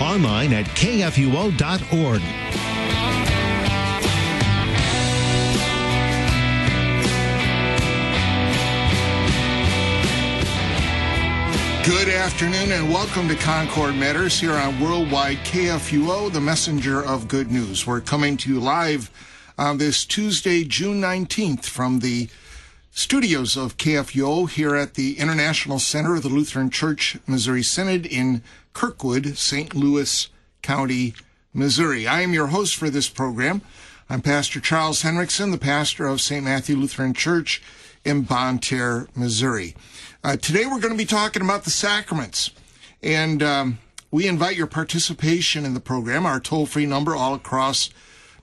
online at kfuo.org. Good afternoon and welcome to Concord Matters here on Worldwide KFUO, the messenger of good news. We're coming to you live on this Tuesday, June 19th from the studios of KFUO here at the International Center of the Lutheran Church Missouri Synod in Kirkwood, St. Louis County, Missouri. I am your host for this program. I'm Pastor Charles Henrickson, the pastor of St. Matthew Lutheran Church in Bonne Terre, Missouri. Uh, today we're going to be talking about the sacraments. And um, we invite your participation in the program. Our toll free number all across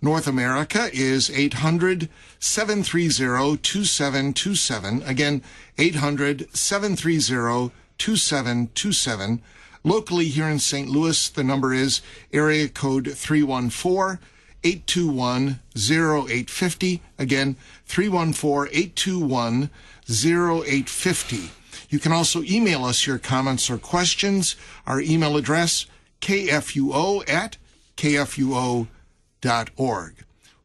North America is 800 730 2727. Again, 800 730 2727. Locally here in St. Louis, the number is area code 314 821 0850. Again, 314 821 0850. You can also email us your comments or questions. Our email address, kfuo at kfuo.org.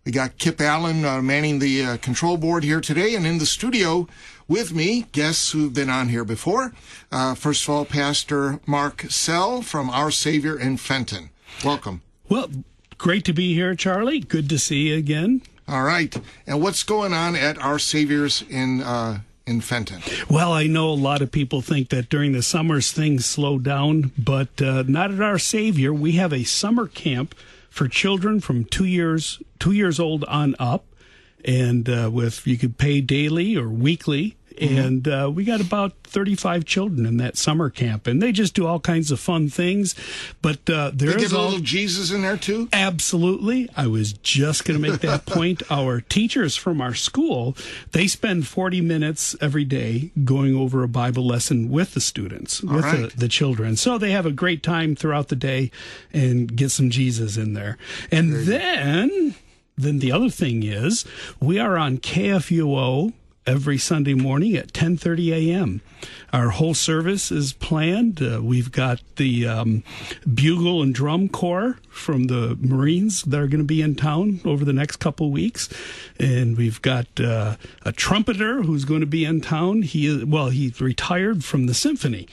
We got Kip Allen uh, manning the uh, control board here today, and in the studio with me, guests who've been on here before. Uh, first of all, Pastor Mark Sell from Our Savior in Fenton. Welcome. Well, great to be here, Charlie. Good to see you again. All right. And what's going on at Our Savior's in uh, in Fenton? Well, I know a lot of people think that during the summers things slow down, but uh, not at Our Savior. We have a summer camp for children from two years two years old on up, and uh, with you could pay daily or weekly. Mm-hmm. And uh, we got about 35 children in that summer camp, and they just do all kinds of fun things. But uh, there they is get a all, little Jesus in there too. Absolutely, I was just going to make that point. Our teachers from our school they spend 40 minutes every day going over a Bible lesson with the students, All with right. the, the children. So they have a great time throughout the day and get some Jesus in there. And then, then the other thing is we are on KFUO every Sunday morning at 10:30 a.m. Our whole service is planned. Uh, we've got the um, bugle and drum corps from the Marines that are going to be in town over the next couple weeks, and we've got uh, a trumpeter who's going to be in town. He well, he's retired from the symphony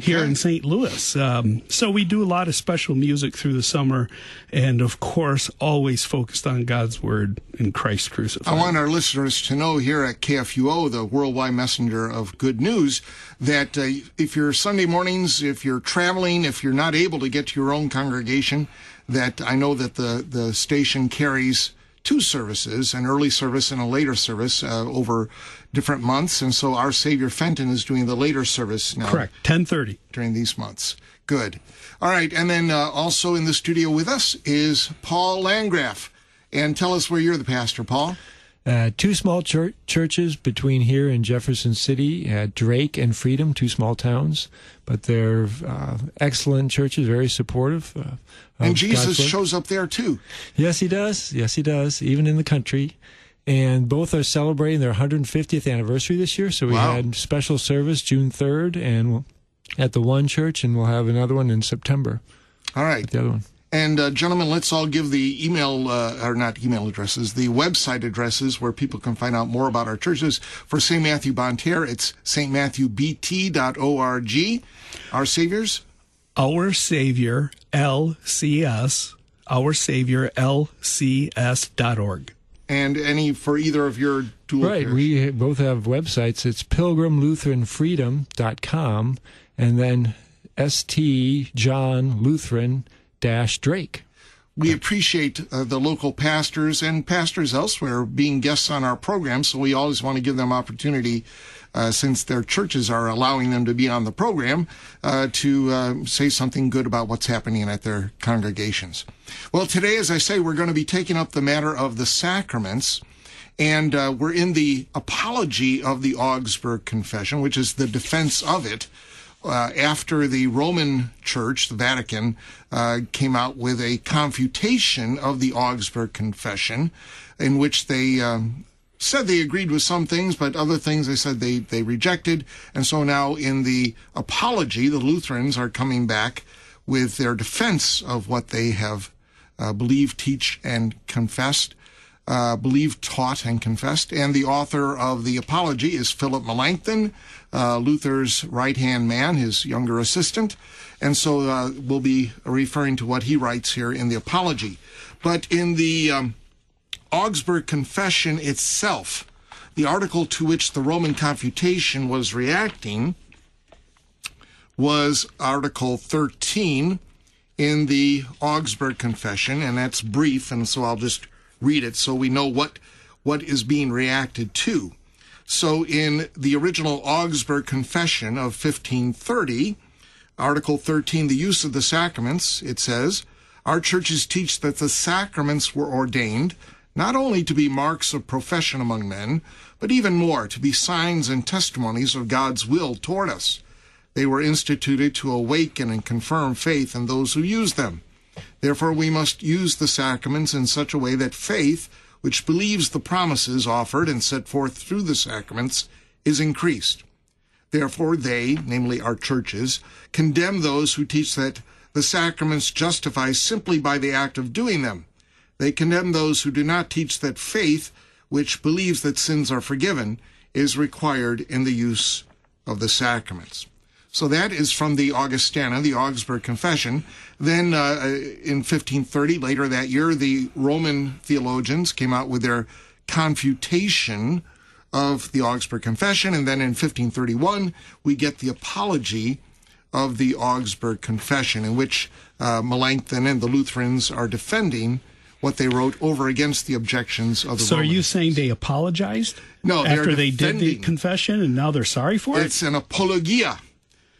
here in St. Louis. Um, so we do a lot of special music through the summer, and of course, always focused on God's word and Christ crucified. I want our listeners to know here at KFUO, the worldwide messenger of good news, that uh, if you're Sunday mornings, if you're traveling, if you're not able to get to your own congregation, that I know that the, the station carries two services, an early service and a later service uh, over different months. And so our Savior Fenton is doing the later service now Correct. Ten thirty. during these months. Good. All right. And then uh, also in the studio with us is Paul Landgraf. And tell us where you're the pastor, Paul. Uh, two small chur- churches between here and Jefferson City, uh, Drake and Freedom, two small towns, but they're uh, excellent churches, very supportive. Uh, And Jesus shows up there too. Yes, he does. Yes, he does. Even in the country, and both are celebrating their 150th anniversary this year. So we Wow. had special service June 3rd, and we'll, at the one church, and we'll have another one in September. All right. The other one. And uh, gentlemen, let's all give the email, uh, or not email addresses, the website addresses where people can find out more about our churches. For St. Matthew Bonne Terre, it's stmatthewbt.org. Our Saviors, Our Savior LCS. Our Savior LCS.org. and any for either of your dual Right. pairs. We both have websites. It's pilgrimlutheranfreedom.com and then St. Drake. we appreciate uh, the local pastors and pastors elsewhere being guests on our program, so we always want to give them opportunity. Uh, since their churches are allowing them to be on the program, uh, to uh, say something good about what's happening at their congregations. Well, today, as I say, we're going to be taking up the matter of the sacraments. And uh, we're in the apology of the Augsburg Confession, which is the defense of it. Uh, after the Roman Church, the Vatican, uh, came out with a confutation of the Augsburg Confession, in which they um, said they agreed with some things, but other things they said they, they rejected. And so now in the apology, the Lutherans are coming back with their defense of what they have uh, believed, teach, and confessed uh, believed, taught, and confessed. And the author of the Apology is Philip Melanchthon, uh, Luther's right hand man, his younger assistant. And so uh, we'll be referring to what he writes here in the Apology. But in the um, Augsburg Confession itself, the article to which the Roman Confutation was reacting was Article 13 in the Augsburg Confession, and that's brief, and so I'll just read it so we know what what is being reacted to. So in the original Augsburg Confession of 1530, Article 13, the use of the sacraments, it says, our churches teach that the sacraments were ordained not only to be marks of profession among men, but even more to be signs and testimonies of God's will toward us. They were instituted to awaken and confirm faith in those who use them. Therefore, we must use the sacraments in such a way that faith, which believes the promises offered and set forth through the sacraments, is increased. Therefore, they, namely our churches, condemn those who teach that the sacraments justify simply by the act of doing them. They condemn those who do not teach that faith, which believes that sins are forgiven, is required in the use of the sacraments. So that is from the Augustana, the Augsburg Confession. Then uh, in 1530, later that year, the Roman theologians came out with their confutation of the Augsburg Confession. And then in 1531, we get the apology of the Augsburg Confession, in which uh, Melanchthon and the Lutherans are defending what they wrote over against the objections of the So Romans. are you saying they apologized? No, after they did the confession and now they're sorry for it? It's an apologia.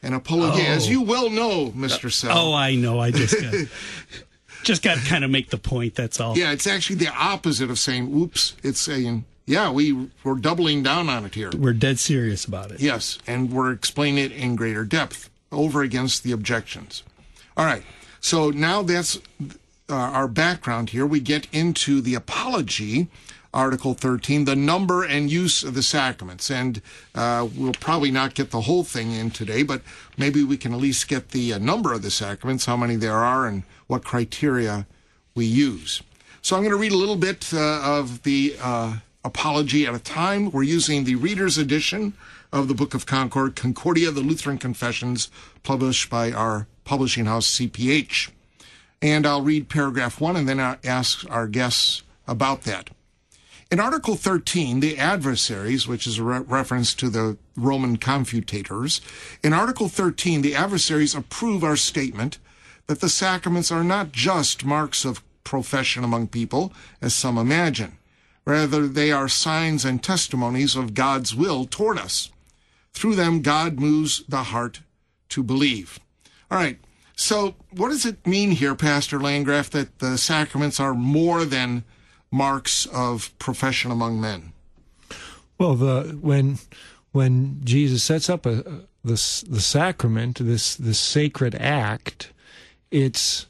An apologia. As Oh. you well know, Mr. Sell. Oh, I know. I just got, just got to kind of make the point. That's all. Yeah, it's actually the opposite of saying oops. It's saying, yeah, we, we're doubling down on it here. We're dead serious about it. Yes, and we're explaining it in greater depth over against the objections. All right, so now that's uh, our background here. We get into the apology, Article 13, the number and use of the sacraments. And uh, we'll probably not get the whole thing in today, but maybe we can at least get the uh, number of the sacraments, how many there are, and what criteria we use. So I'm going to read a little bit uh, of the uh, apology at a time. We're using the reader's edition of the Book of Concord, Concordia, the Lutheran Confessions, published by our publishing house, CPH. And I'll read paragraph one and then I'll ask our guests about that. In Article 13, the adversaries, which is a re- reference to the Roman confutators, in Article 13, the adversaries approve our statement that the sacraments are not just marks of profession among people, as some imagine. Rather, they are signs and testimonies of God's will toward us. Through them, God moves the heart to believe. All right. So, what does it mean here, Pastor Landgraf, that the sacraments are more than marks of profession among men? Well, the when when Jesus sets up a, a the sacrament, this this sacred act, it's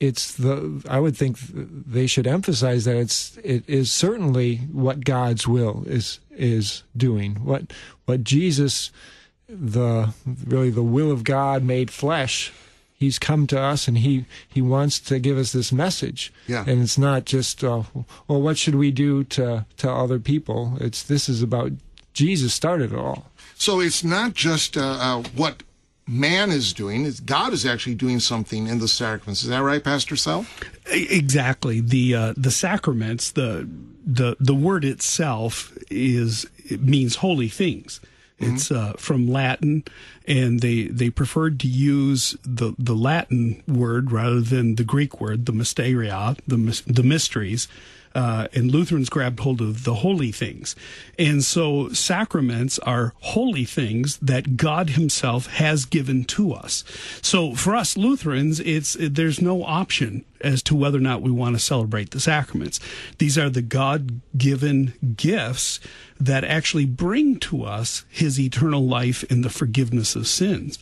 it's the I would think they should emphasize that it's it is certainly what God's will is is doing. What what Jesus the really the will of God made flesh. He's come to us and he he wants to give us this message. Yeah. And it's not just uh, well what should we do to to other people? It's this is about Jesus started it all. So, it's not just uh, uh, what man is doing, it's God is actually doing something in the sacraments. Is that right, Pastor Sell? E- Exactly. The uh, the sacraments, the the the word itself is it means holy things. It's uh, from Latin, and they they preferred to use the the Latin word rather than the Greek word, the mysteria, the the mysteries. Uh, and Lutherans grabbed hold of the holy things. And so sacraments are holy things that God himself has given to us. So for us Lutherans, it's, there's no option as to whether or not we want to celebrate the sacraments. These are the God given gifts that actually bring to us his eternal life and the forgiveness of sins.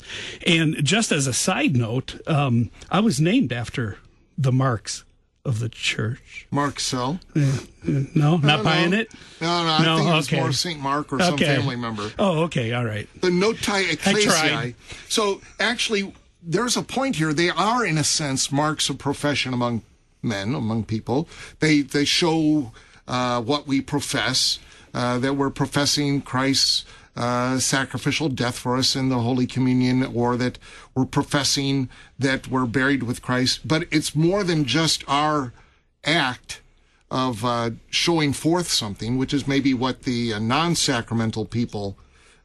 And just as a side note, um, I was named after the marks of the church. Mark Sell. No, not no. buying it. No, no, I No, think it was okay. more Saint Mark or some Okay. family member. Oh, okay, all right. The Notae Ecclesiae. So actually, there's a point here. They are, in a sense, marks of profession among men, among people. They they show uh, what we profess, uh, that we're professing Christ's uh, sacrificial death for us in the Holy Communion, or that we're professing that we're buried with Christ. But it's more than just our act of uh, showing forth something, which is maybe what the uh, non-sacramental people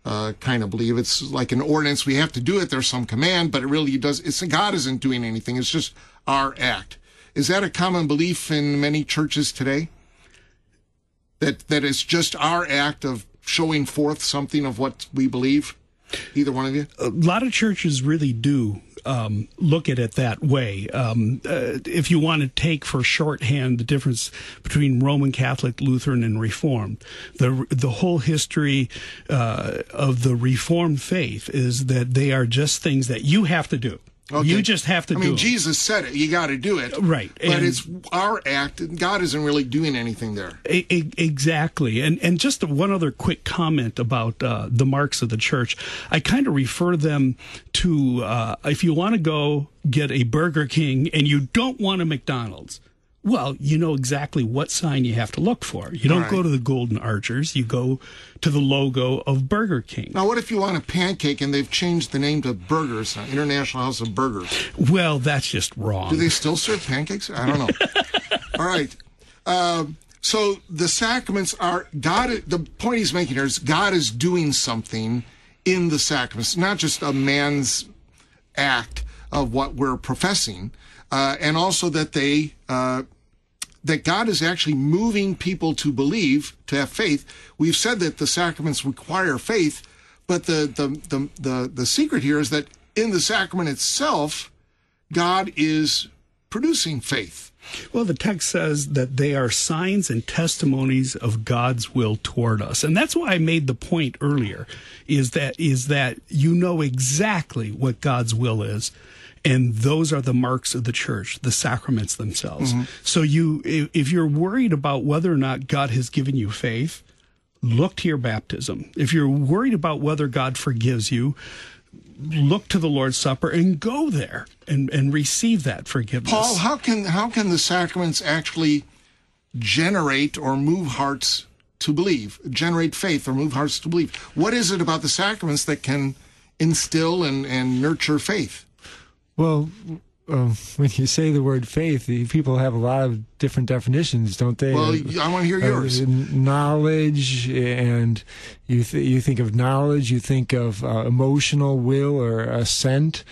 uh, kind of believe. It's like an ordinance; we have to do it. There's some command, but it really does. It's God isn't doing anything. It's just our act. Is that a common belief in many churches today? That that it's just our act of showing forth something of what we believe. Either one of you. a lot of churches really do um, look at it that way. Um, uh, if you want to take for shorthand the difference between Roman Catholic, Lutheran, and Reformed, the the whole history uh, of the Reformed faith is that they are just things that you have to do. You just have to I mean. Jesus said it. You got to do it. Right, But and- it's our act. and God isn't really doing anything there. E- Exactly, and and just one other quick comment about uh, the marks of the church. I kind of refer them to uh, if you want to go get a Burger King and you don't want a McDonald's. Well, you know exactly what sign you have to look for. You don't All go to the Golden Archers. You go to the logo of Burger King. Now, what if you want a pancake and they've changed the name to Burgers, uh, International House of Burgers? Well, that's just wrong. Do they still serve pancakes? I don't know. All right. Um, so the sacraments are God. The point he's making here is God is doing something in the sacraments, not just a man's act of what we're professing, uh, and also that they uh, that God is actually moving people to believe, to have faith. We've said that the sacraments require faith, but the the the the, the secret here is that in the sacrament itself, God is producing faith. Well, the text says that they are signs and testimonies of God's will toward us. And that's why I made the point earlier is that is that you know exactly what God's will is. And those are the marks of the church, the sacraments themselves. Mm-hmm. So you if, if you're worried about whether or not God has given you faith, look to your baptism. If you're worried about whether God forgives you, look to the Lord's Supper and go there and, and receive that forgiveness. Paul, how can how can the sacraments actually generate or move hearts to believe, generate faith or move hearts to believe? What is it about the sacraments that can instill and, and nurture faith? Well, um, when you say the word faith, people have a lot of different definitions, don't they? Well, Uh, I want to hear yours. uh, knowledge, and you th- you think of knowledge, you think of uh, emotional will or assent,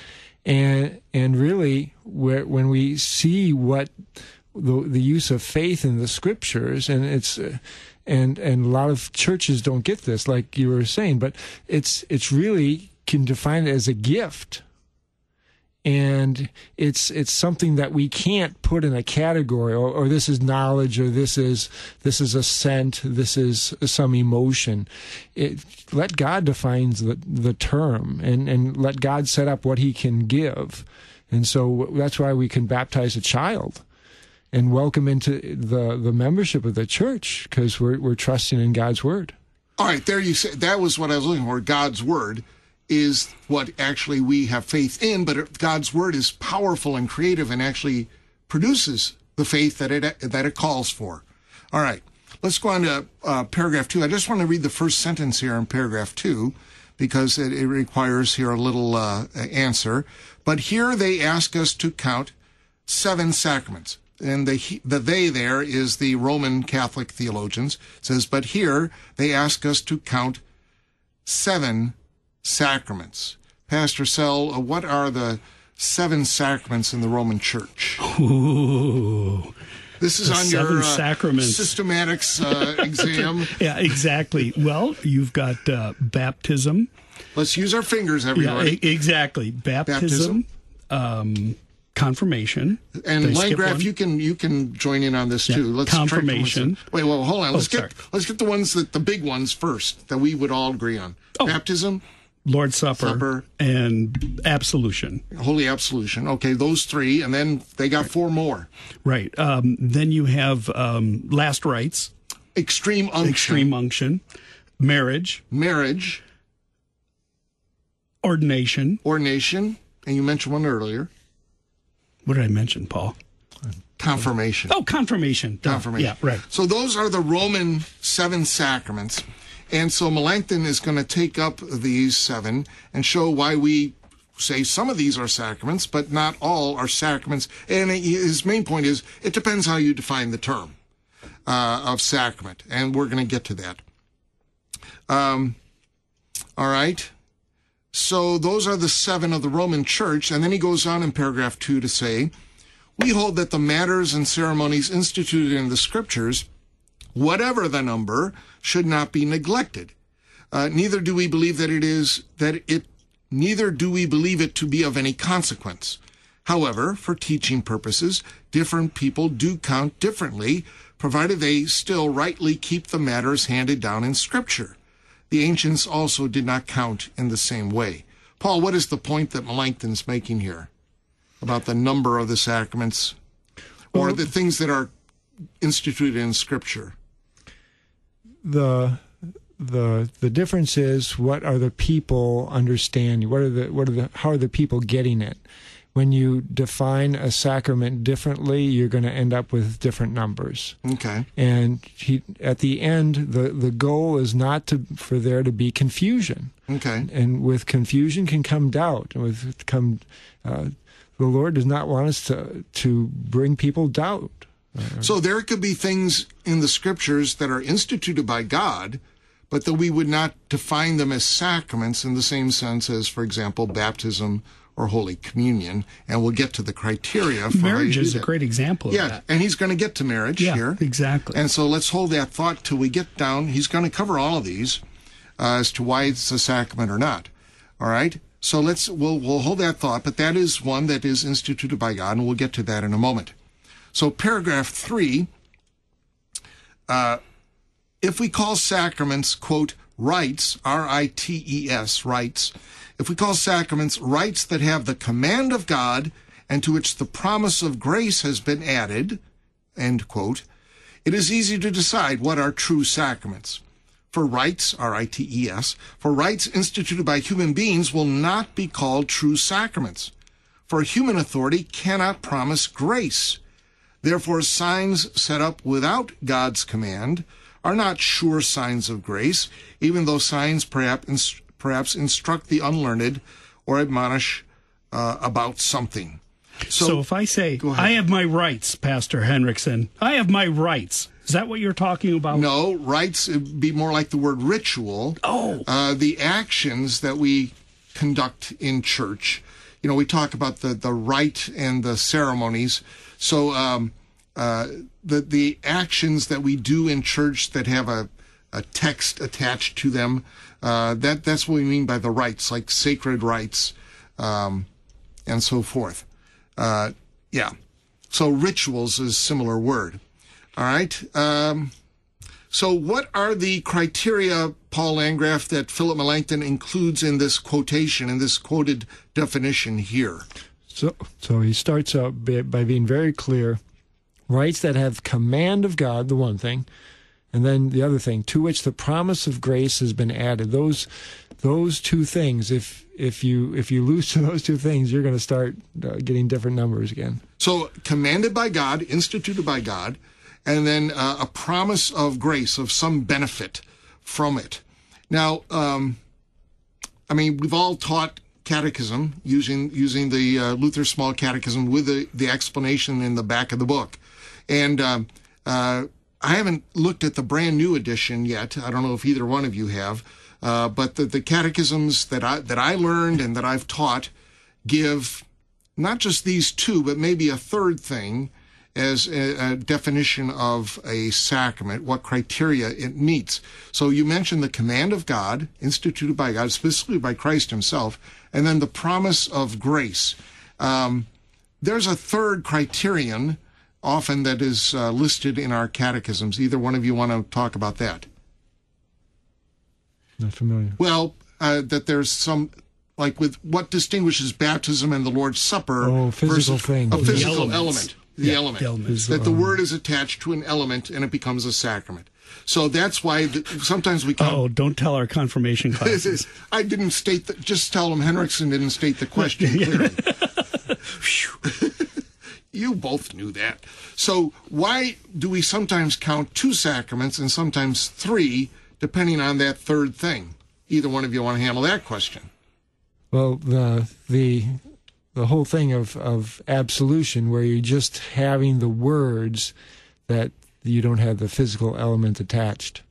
and and really, where, when we see what the the use of faith in the scriptures, and it's. Uh, and and a lot of churches don't get this, like you were saying, but it's it's really can define it as a gift and it's it's something that we can't put in a category or, or this is knowledge or this is this is assent this is some emotion. It, let god define the, the term and and let god set up what he can give. And so that's why we can baptize a child and welcome into the the membership of the church because we're we're trusting in god's word. All right, there you said that was what I was looking for. God's word is what actually we have faith in, but God's word is powerful and creative and actually produces the faith that it that it calls for. All right, let's go on to uh, paragraph two. I just want to read the first sentence here in paragraph two because it, it requires here a little uh, answer. But here they ask us to count seven sacraments. And the, the they there is the Roman Catholic theologians. It says, but here they ask us to count seven sacraments. Pastor Sell, uh, what are the seven sacraments in the Roman Church? Ooh. This is The on your uh, sacraments. systematics uh, exam. Yeah, exactly. Well, you've got uh, baptism. Let's use our fingers, Yeah, everybody. e- exactly. Baptism, um, confirmation. and Landgraf, you can you can join in on this too. Let's Confirmation. Wait, well, hold on. Let's sorry. get let's get the ones that the big ones first that we would all agree on. Oh. Baptism, Lord's Supper, Supper. and absolution. Holy Absolution. Okay, those three, and then they got four more. Right. Um, then you have um, last rites, Extreme unction, extreme unction, marriage, marriage, ordination. ordination, and you mentioned one earlier, What did I mention, Paul? confirmation. Oh, confirmation. Confirmation. Yeah, right. So those are the Roman seven sacraments. And so Melanchthon is going to take up these seven and show why we say some of these are sacraments, but not all are sacraments. And his main point is it depends how you define the term uh, of sacrament. And we're going to get to that. Um, all right. So those are the seven of the Roman Church. And then he goes on in paragraph two to say, we hold that the matters and ceremonies instituted in the scriptures, whatever the number, should not be neglected. Uh, neither do we believe that it is that it neither do we believe it to be of any consequence. However, for teaching purposes, different people do count differently, provided they still rightly keep the matters handed down in Scripture. The ancients also did not count in the same way. Paul, what is the point that Melanchthon's making here about the number of the sacraments or the things that are instituted in Scripture? The the the difference is what are the people understanding? What are the what are the how are the people getting it? When you define a sacrament differently you're going to end up with different numbers. Okay. and he, at the end the the goal is not to for there to be confusion. Okay. and with confusion can come doubt. And with come uh, the lord does not want us to to bring people doubt So there could be things in the scriptures that are instituted by God, but that we would not define them as sacraments in the same sense as, for example, baptism or Holy Communion. And we'll get to the criteria for Marriage is a great example of Yeah, and he's going to get to marriage Yeah, here. exactly. And so let's hold that thought till we get down. He's going to cover all of these uh, as to why it's a sacrament or not. All right. So let's we'll we'll hold that thought, but that is one that is instituted by God, and we'll get to that in a moment. So paragraph three. Uh, if we call sacraments quote rites R I T E S rites, if we call sacraments rites that have the command of God and to which the promise of grace has been added, end quote, it is easy to decide what are true sacraments. For rites, R-I-T-E-S, for rites instituted by human beings will not be called true sacraments. For human authority cannot promise grace. Therefore, signs set up without God's command are not sure signs of grace, even though signs perhaps, perhaps instruct the unlearned or admonish uh, about something. So, if I say. I have my rights, Pastor Henrickson, I have my rights. Is that what you're talking about? No, would be more like the word ritual. Oh. Uh, the actions that we conduct in church. You know, we talk about the, the rite and the ceremonies. So um, uh, the the actions that we do in church that have a, a text attached to them, uh, that that's what we mean by the rites, like sacred rites, um, and so forth. Uh, yeah. So rituals is a similar word. All right. Um, so, what are the criteria, Paul Landgraf, that Philip Melanchthon includes in this quotation, in this quoted definition here? So, so he starts out by, being very clear. Rites that have command of God, the one thing, and then the other thing, to which the promise of grace has been added. Those, those two things. If if you if you lose to those two things, you're going to start uh, getting different numbers again. So, commanded by God, instituted by God, and then uh, a promise of grace, of some benefit from it. Now, um, I mean, we've all taught catechism using using the uh, Luther Small Catechism with the, the explanation in the back of the book, and um, uh, I haven't looked at the brand new edition yet. I don't know if either one of you have, Uh, but the, the catechisms that I that I learned and that I've taught give not just these two, but maybe a third thing as a, a, definition of a sacrament, what criteria it meets. So you mentioned the command of God, instituted by God, specifically by Christ Himself, and then the promise of grace. Um, there's a third criterion often that is uh, listed in our catechisms. Either one of you want to talk about that? Not familiar. Well, uh, that there's some like with what distinguishes baptism and the Lord's Supper. Oh, physical thing. A physical elements. element. The Yeah, element. the elements. That the word is attached to an element and it becomes a sacrament. So that's why the, sometimes we count. Oh, don't tell our confirmation This classes. is, I didn't state the, just tell them Henrickson didn't state the question clearly. you both knew that. So why do we sometimes count two sacraments and sometimes three, depending on that third thing? Either one of you want to handle that question? Well, the the the whole thing of of absolution, where you're just having the words that you don't have the physical element attached.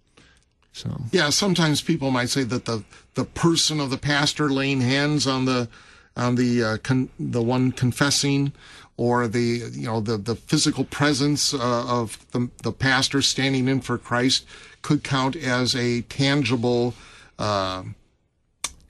So Yeah, sometimes people might say that the the person of the pastor laying hands on the on the uh, con, the one confessing, or the you know the the physical presence uh, of the the pastor standing in for Christ could count as a tangible uh,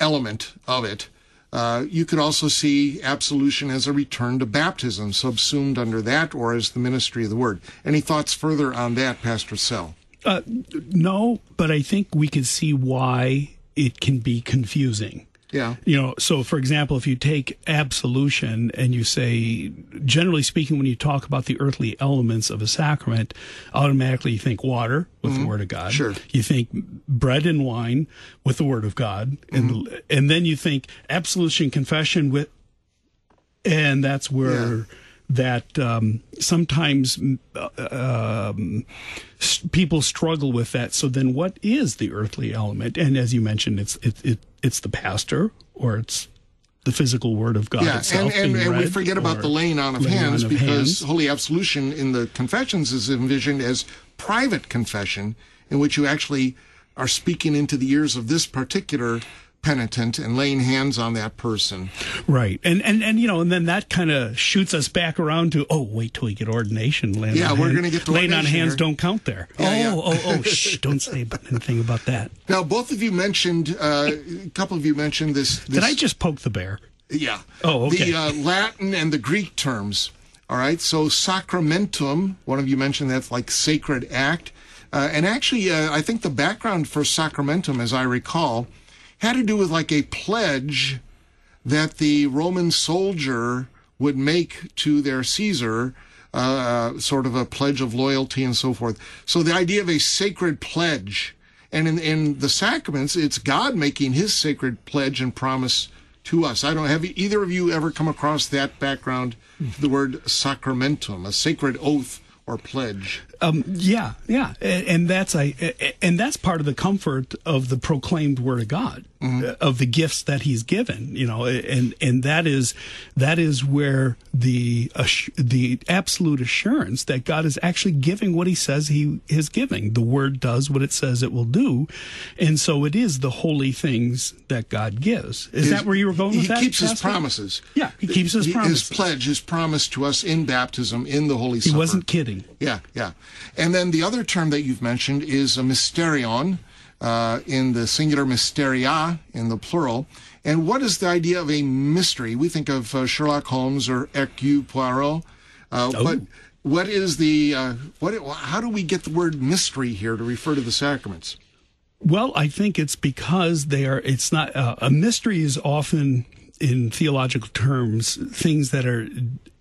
element of it. Uh, you could also see absolution as a return to baptism, subsumed under that, or as the ministry of the word. Any thoughts further on that, Pastor Sell? Uh, no, but I think we could see why it can be confusing. Yeah. You know, so for example, if you take absolution and you say, generally speaking, when you talk about the earthly elements of a sacrament, automatically you think water with the mm-hmm. Word of God. Sure. You think bread and wine with the Word of God, and mm-hmm. and then you think absolution, confession with, and that's where. Yeah. That um, sometimes uh, um, people struggle with that. So then, what is the earthly element? And as you mentioned, it's it, it it's the pastor or it's the physical word of God Yeah, itself. and, and, and we forget about the laying on of laying hands on of because hands. Holy Absolution in the confessions is envisioned as private confession in which you actually are speaking into the ears of this particular penitent and laying hands on that person. Right. And, and, and, you know, and then that kind of shoots us back around to, oh, wait till we get ordination. Laying Yeah, we're gonna get to Laying on hands here. don't count there. Yeah, oh, yeah. oh, oh, shh, don't say anything about that. Now, both of you mentioned, uh, a couple of you mentioned this. this Did I just poke the bear? Yeah. Oh, okay. The uh, Latin and the Greek terms. All right. So sacramentum, one of you mentioned that's like sacred act. Uh, and actually, uh, I think the background for sacramentum, as I recall, had to do with like a pledge that the Roman soldier would make to their Caesar, uh, sort of a pledge of loyalty and so forth. So the idea of a sacred pledge. And in, in the sacraments, it's God making his sacred pledge and promise to us. I don't have either of you ever come across that background the word sacramentum, a sacred oath or pledge. Um, yeah, yeah, and, that's I, and that's part of the comfort of the proclaimed word of God, uh, of the gifts that He's given. You know, and and that is that is where the the absolute assurance that God is actually giving what He says He is giving. The Word does what it says it will do, and so it is the holy things that God gives. Is that where you were going He with that? keeps his promises. Yeah, he keeps his He- promises. His pledge, his promise to us in baptism, in the Holy He Supper. wasn't kidding. Yeah, yeah. And then the other term that you've mentioned is a mysterion, uh, in the singular mysteria in the plural. And what is the idea of a mystery? We think of uh, Sherlock Holmes or Hercule Poirot, uh, Oh. but what is the uh, what? How do we get the word mystery here to refer to the sacraments? Well, I think it's because they are. It's not uh, a mystery. Is often in theological terms things that are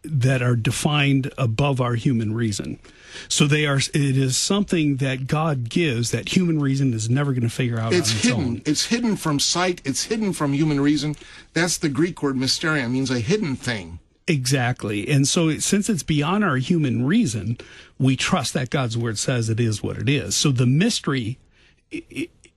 that are defined above our human reason. So they are. It is something that God gives that human reason is never going to figure out It's on its hidden. own. It's hidden from sight. It's hidden from human reason. That's the Greek word mysterion. Means a hidden thing. Exactly. And so it- since it's beyond our human reason, we trust that God's word says it is what it is. So the mystery,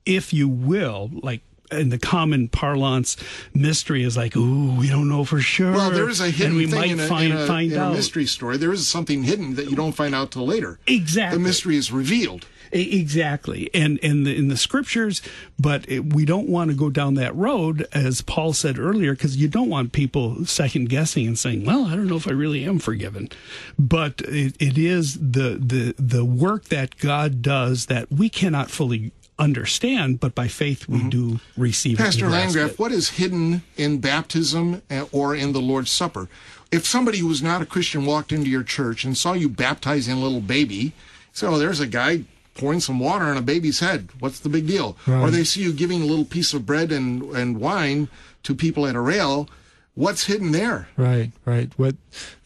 if you will, like in the common parlance, mystery is like, ooh, we don't know for sure. Well, there is a hidden and we thing might in, a, find, in, a, find in a out. mystery story. There is something hidden that you don't find out till later. Exactly. The mystery is revealed. Exactly, and and the, in the scriptures, but it, we don't want to go down that road, as Paul said earlier, because you don't want people second guessing and saying, "Well, I don't know if I really am forgiven." But it, it is the the the work that God does that we cannot fully understand, but by faith we mm-hmm. do receive Pastor it. Landgraf, what is hidden in baptism eh, or in the Lord's Supper? If somebody who was not a Christian walked into your church and saw you baptizing a little baby, say, "Oh, there's a guy pouring some water on a baby's head. What's the big deal?" Right. Or they see you giving a little piece of bread and and wine to people at a rail. What's hidden there? Right, right. What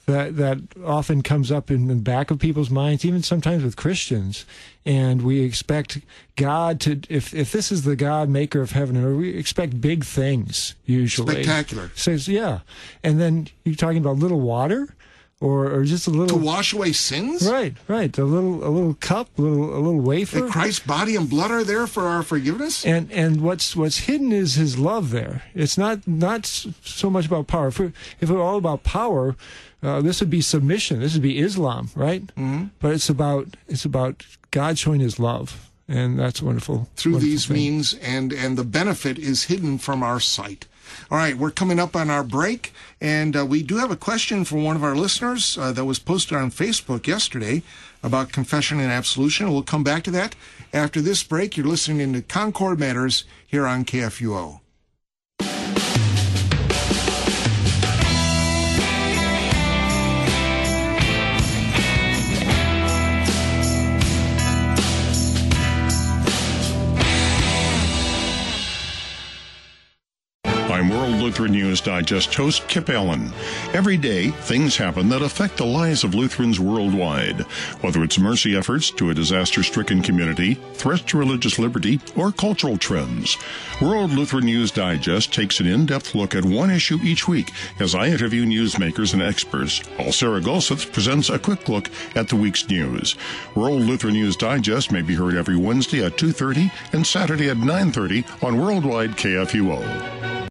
that that often comes up in the back of people's minds, even sometimes with Christians. And we expect God to, if if this is the God maker of heaven and earth, we expect big things usually. Spectacular. Says yeah, and then you're talking about little water or, or just a little to wash away sins. Right, right. A little a little cup, a little a little wafer. That Christ's body and blood are there for our forgiveness. And and what's what's hidden is His love. There, it's not not so much about power. If, if it were all about power, uh, this would be submission. This would be Islam, right? Mm-hmm. But it's about it's about God showing His love, and that's wonderful. Through wonderful these thing. means, and and the benefit is hidden from our sight. All right, we're coming up on our break, and uh, we do have a question from one of our listeners uh, that was posted on Facebook yesterday about confession and absolution. We'll come back to that after this break. You're listening to Concord Matters here on KFUO. Lutheran News Digest host Kip Allen. Every day, things happen that affect the lives of Lutherans worldwide. Whether it's mercy efforts to a disaster stricken community, threats to religious liberty, or cultural trends. World Lutheran News Digest takes an in depth look at one issue each week as I interview newsmakers and experts, while Sarah Gulseth presents a quick look at the week's news. World Lutheran News Digest may be heard every Wednesday at 2.30 and Saturday at 9.30 on Worldwide KFUO.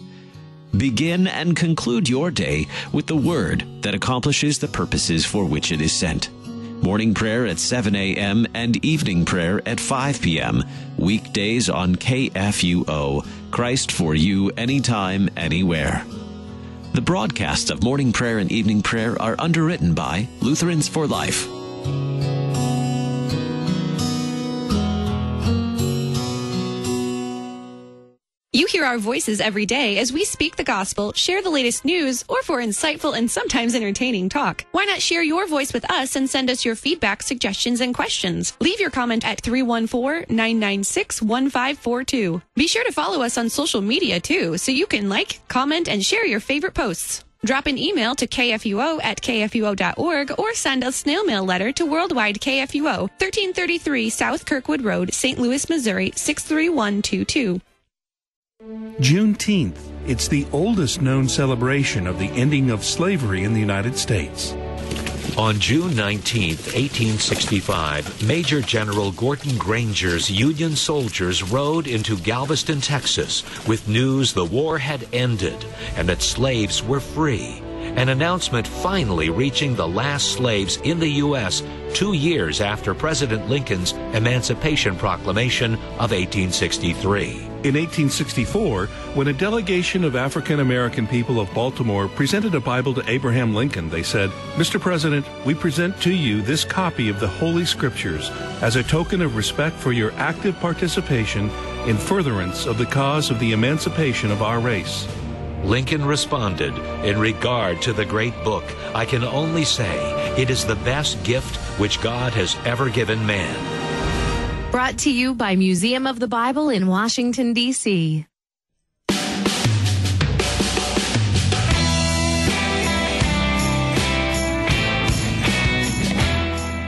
Begin and conclude your day with the word that accomplishes the purposes for which it is sent. Morning prayer at 7 a.m. and evening prayer at 5 p.m. Weekdays on KFUO. Christ for you anytime, anywhere. The broadcasts of morning prayer and evening prayer are underwritten by Lutherans for Life. You hear our voices every day as we speak the gospel, share the latest news, or for insightful and sometimes entertaining talk. Why not share your voice with us and send us your feedback, suggestions, and questions? Leave your comment at 314-996-1542. Be sure to follow us on social media too, so you can like, comment, and share your favorite posts. Drop an email to kfuo at kfuo.org or send a snail mail letter to Worldwide KFUO, 1333 South Kirkwood Road, St. Louis, Missouri, 63122. Juneteenth. It's the oldest known celebration of the ending of slavery in the United States. On June 19, 1865, Major General Gordon Granger's Union soldiers rode into Galveston, Texas, with news the war had ended and that slaves were free. An announcement finally reaching the last slaves in the U.S. two years after President Lincoln's Emancipation Proclamation of 1863. In 1864, when a delegation of African American people of Baltimore presented a Bible to Abraham Lincoln, they said, Mr. President, we present to you this copy of the Holy Scriptures as a token of respect for your active participation in furtherance of the cause of the emancipation of our race. Lincoln responded, In regard to the great book, I can only say it is the best gift which God has ever given man. Brought to you by Museum of the Bible in Washington, D.C.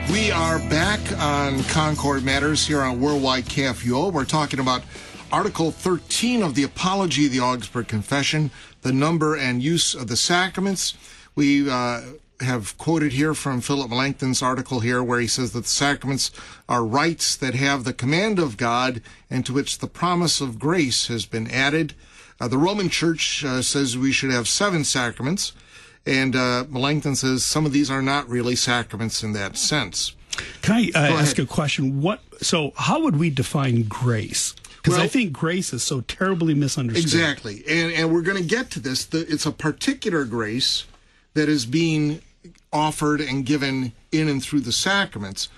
We are back on Concord Matters here on Worldwide KFUO. We're talking about Article 13 of the Apology of the Augsburg Confession, the number and use of the sacraments. We uh, have quoted here from Philip Melanchthon's article here where he says that the sacraments are rites that have the command of God and to which the promise of grace has been added. Uh, the Roman Church uh, says we should have seven sacraments. And uh, Melanchthon says some of these are not really sacraments in that sense. Can I uh, ask a question? What? So, how would we define grace? Because well, I think grace is so terribly misunderstood. Exactly, and and we're going to get to this. The, it's a particular grace that is being offered and given in and through the sacraments.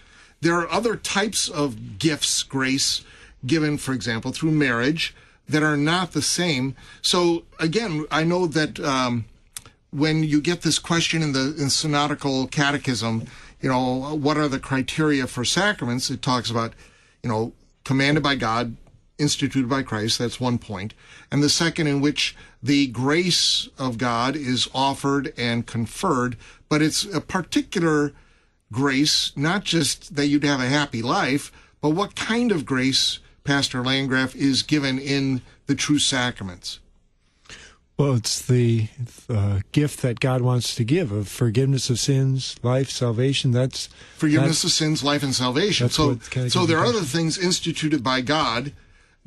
There are other types of gifts, grace given, for example, through marriage, that are not the same. So again, I know that. Um, when you get this question in the in synodical catechism, you know, what are the criteria for sacraments? It talks about, you know, commanded by God, instituted by Christ. That's one point. And the second, in which the grace of God is offered and conferred, but it's a particular grace, not just that you'd have a happy life, but what kind of grace, Pastor Landgraf, is given in the true sacraments. Well, it's the uh, gift that God wants to give of forgiveness of sins, life, salvation. That's forgiveness that's, of sins, life, and salvation. So, so there are other things instituted by God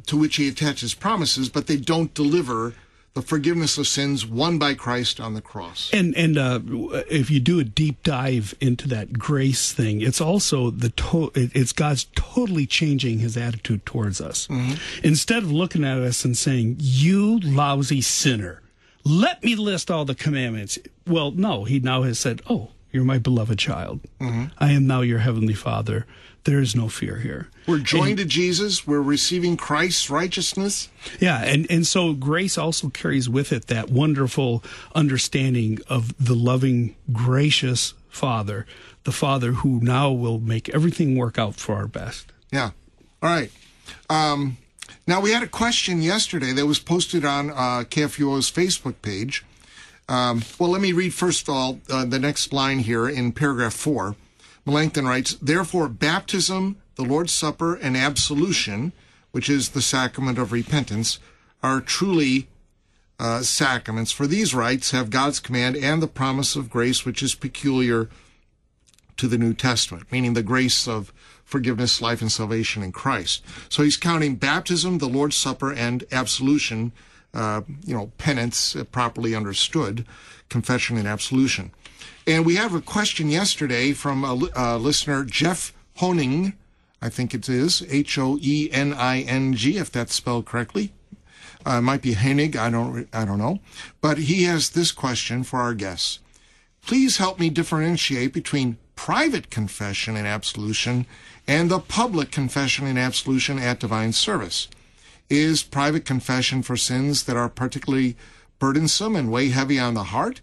to which He attaches promises, but they don't deliver the forgiveness of sins won by Christ on the cross. And and uh, if you do a deep dive into that grace thing, it's also the to- it's God's totally changing His attitude towards us. Mm-hmm. Instead of looking at us and saying, "You lousy sinner, let me list all the commandments." Well, no, He now has said, "Oh, you're my beloved child. Mm-hmm. I am now your heavenly Father." There is no fear here. We're joined and, to Jesus. We're receiving Christ's righteousness. Yeah, and, and so grace also carries with it that wonderful understanding of the loving, gracious Father, the Father who now will make everything work out for our best. Yeah. All right. Um, now, we had a question yesterday that was posted on uh, KFUO's Facebook page. Um, well, let me read first of all uh, the next line here in paragraph four. Melanchthon writes, Therefore, baptism, the Lord's Supper, and absolution, which is the sacrament of repentance, are truly uh, sacraments. For these rites have God's command and the promise of grace, which is peculiar to the New Testament, meaning the grace of forgiveness, life, and salvation in Christ. So he's counting baptism, the Lord's Supper, and absolution, uh, you know, penance uh, properly understood, confession and absolution. And we have a question yesterday from a, a listener, Jeff Hoening, I think it is, H O E N I N G, if that's spelled correctly. Uh, it might be Hennig, I don't, I don't know. But he has this question for our guests. Please help me differentiate between private confession and absolution and the public confession and absolution at divine service. Is private confession for sins that are particularly burdensome and weigh heavy on the heart?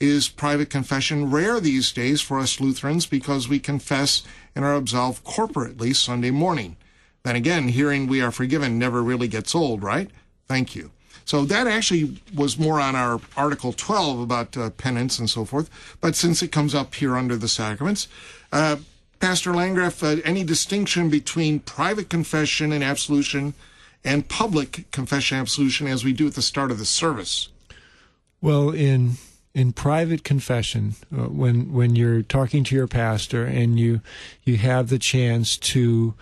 is private confession rare these days for us Lutherans because we confess and are absolved corporately Sunday morning. Then again, hearing we are forgiven never really gets old, right? Thank you. So that actually was more on our Article 12 about uh, penance and so forth. But since it comes up here under the sacraments, uh, Pastor Landgraf, uh, any distinction between private confession and absolution and public confession and absolution as we do at the start of the service? Well, in in private confession uh, when when you're talking to your pastor and you you have the chance to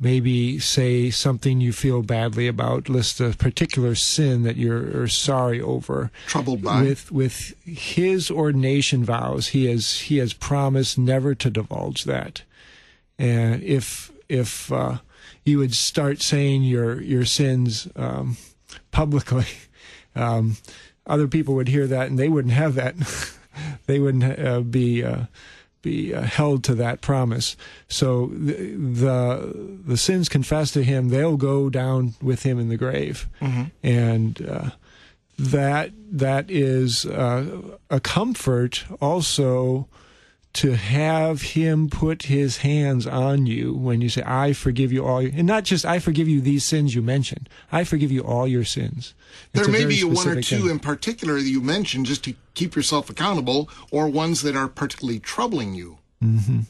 maybe say something you feel badly about list a particular sin that you're sorry over. Troubled by. With with his ordination vows he has he has promised never to divulge that. And if if uh, you would start saying your your sins um, publicly um, other people would hear that and they wouldn't have that. they wouldn't uh, be uh, be uh, held to that promise. So the, the, the sins confessed to him, they'll go down with him in the grave, mm-hmm. and uh, that that is uh, a comfort also to have him put his hands on you when you say, I forgive you all, your, and not just I forgive you these sins you mentioned, I forgive you all your sins. It's there may be one or two thing. in particular that you mentioned just to keep yourself accountable, or ones that are particularly troubling you. Mm-hmm.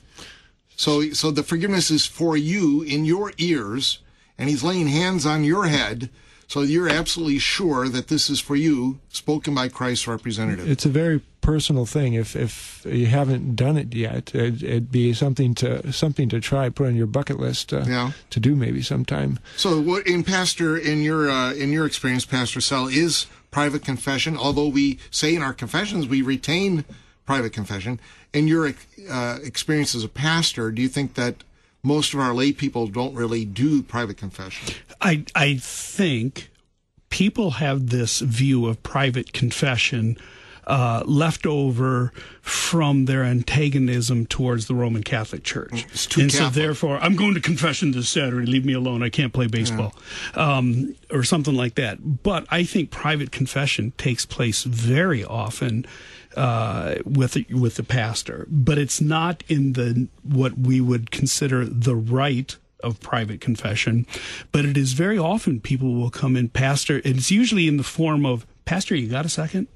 So, so the forgiveness is for you in your ears, and he's laying hands on your head. So you're absolutely sure that this is for you, spoken by Christ's representative. It's a very personal thing. If if you haven't done it yet, it'd, it'd be something to something to try, put on your bucket list uh, Yeah. to do maybe sometime. So, what in Pastor in your uh, in your experience, Pastor Sell is private confession. Although we say in our confessions we retain private confession. In your uh, experience as a pastor, do you think that most of our lay people don't really do private confession? I I think people have this view of private confession uh, left over from their antagonism towards the Roman Catholic Church, It's too and so therefore I'm going to confession this Saturday. Leave me alone. I can't play baseball, um, or something like that. But I think private confession takes place very often uh, with with the pastor, but it's not in the what we would consider the rite of private confession, but it is very often people will come in, pastor. And it's usually in the form of, Pastor, you got a second?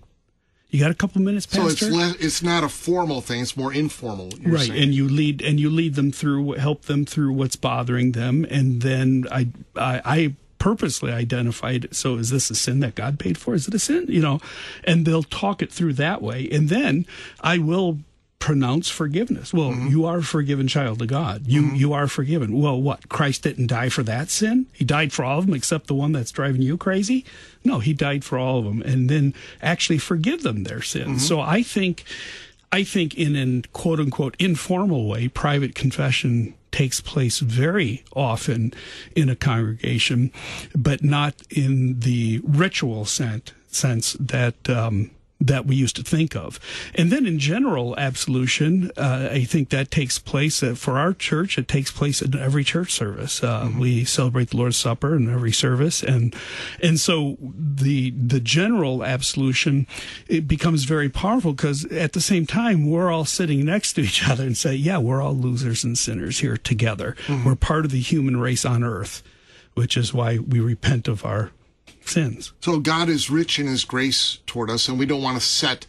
You got a couple minutes, Pastor. So it's le- it's not a formal thing; it's more informal. right saying. and you lead and you lead them through help them through what's bothering them and then i i, I purposely identified so is this a sin that god paid for is it a sin you know and they'll talk it through that way and then i will pronounce forgiveness. Well mm-hmm. you are a forgiven child of god. You mm-hmm. you are forgiven. Well what? Christ didn't die for that sin? He died for all of them except the one that's driving you crazy? No he died for all of them and then actually forgive them their sins. Mm-hmm. So i think I think in an quote unquote informal way, private confession takes place very often in a congregation, but not in the ritual sense, sense that um, that we used to think of. And then in general, absolution, uh, I think that takes place uh, for our church. It takes place in every church service. Uh, We celebrate the Lord's Supper in every service, and and so the the general absolution it becomes very powerful because at the same time we're all sitting next to each other and say, yeah, we're all losers and sinners here together. We're part of the human race on earth, which is why we repent of our sins. So God is rich in His grace toward us, and we don't want to set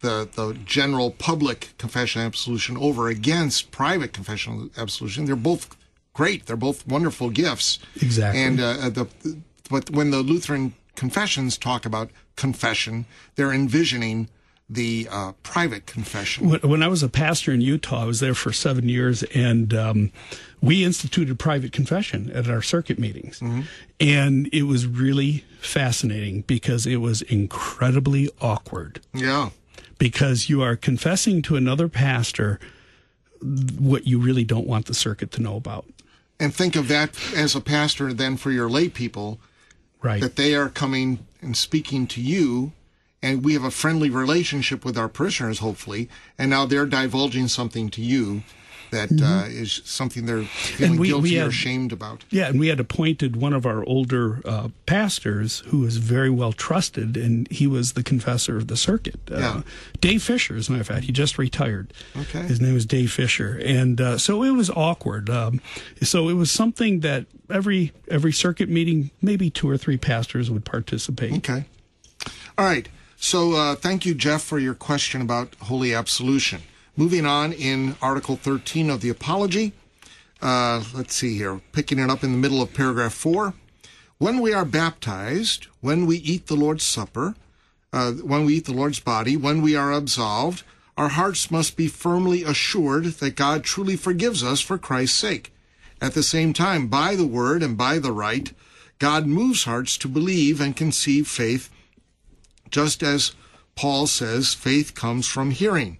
the the general public confession absolution over against private confession absolution. They're both great. They're both wonderful gifts. Exactly. And uh, the but when the Lutheran confessions talk about confession, they're envisioning the uh, private confession. When, when I was a pastor in Utah, I was there for seven years, and um, we instituted private confession at our circuit meetings. And it was really fascinating because it was incredibly awkward. Yeah. Because you are confessing to another pastor what you really don't want the circuit to know about. And think of that as a pastor then for your lay people, Right. that they are coming and speaking to you, and we have a friendly relationship with our parishioners, hopefully, and now they're divulging something to you that uh, is something they're feeling Mm-hmm. we- guilty we or ashamed about. Yeah, and we had appointed one of our older uh, pastors who was very well trusted, and he was the confessor of the circuit. Uh, Yeah. Dave Fisher, as a matter of fact, he just retired. Okay. His name was Dave Fisher, and uh, so it was awkward. Um, so it was something that every every circuit meeting, maybe two or three pastors would participate. Okay. All right. So uh, thank you, Jeff, for your question about holy absolution. Moving on in Article 13 of the Apology. Uh, let's see here. Picking it up in the middle of paragraph 4. When we are baptized, when we eat the Lord's Supper, uh, when we eat the Lord's body, when we are absolved, our hearts must be firmly assured that God truly forgives us for Christ's sake. At the same time, by the word and by the rite, God moves hearts to believe and conceive faith, just as Paul says faith comes from hearing.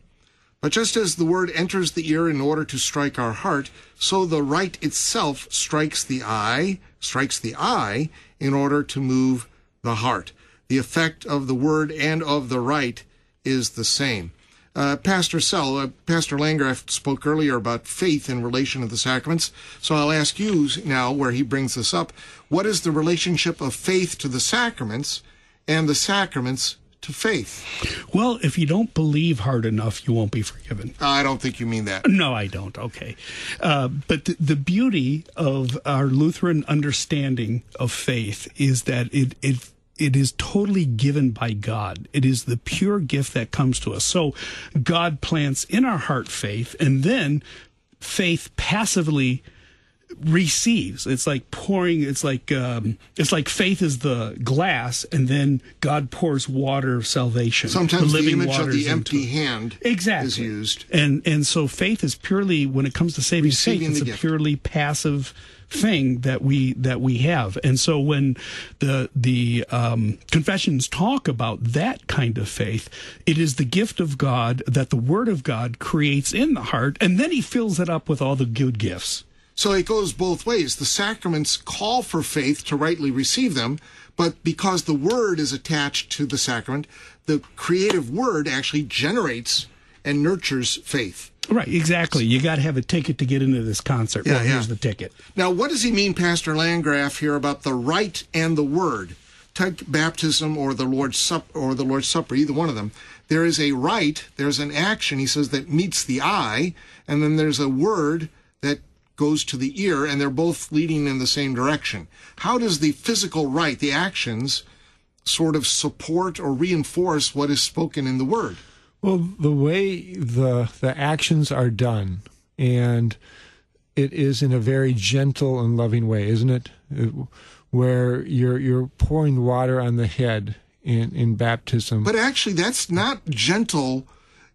But just as the word enters the ear in order to strike our heart, so the rite itself strikes the eye, strikes the eye in order to move the heart. The effect of the word and of the rite is the same. Uh, Pastor Sell, uh, Pastor Landgraf spoke earlier about faith in relation to the sacraments. So I'll ask you now, where he brings this up, what is the relationship of faith to the sacraments and the sacraments to faith? Well, if you don't believe hard enough, you won't be forgiven. I don't think you mean that. No, I don't. Okay. Uh, but the, the beauty of our Lutheran understanding of faith is that it, it, it is totally given by God. It is the pure gift that comes to us. So God plants in our heart faith, and then faith passively receives. It's like pouring it's like um, it's like faith is the glass and then god pours water of salvation. Sometimes the, living image of the empty hand exactly. is used. and and so faith is purely when it comes to saving Receiving faith it's a gift. purely passive thing that we that we have. And so when the the um, confessions talk about that kind of faith it is the gift of god that the word of god creates in the heart and then he fills it up with all the good gifts So it goes both ways. The sacraments call for faith to rightly receive them, but because the word is attached to the sacrament, the creative word actually generates and nurtures faith. right exactly you got to have a ticket to get into this concert Yeah, well yeah. here's the ticket Now, what does he mean, Pastor Landgraf, here about the rite and the word? Take baptism or the Lord's Supper or the Lord's Supper, either one of them. There is a rite, there's an action, he says, that meets the eye, and then there's a word goes to the ear, and they're both leading in the same direction. How does the physical rite, the actions, sort of support or reinforce what is spoken in the word? Well, the way the the actions are done, and it is in a very gentle and loving way, isn't it? It- where you're you're pouring water on the head in in baptism. But actually, that's not gentle.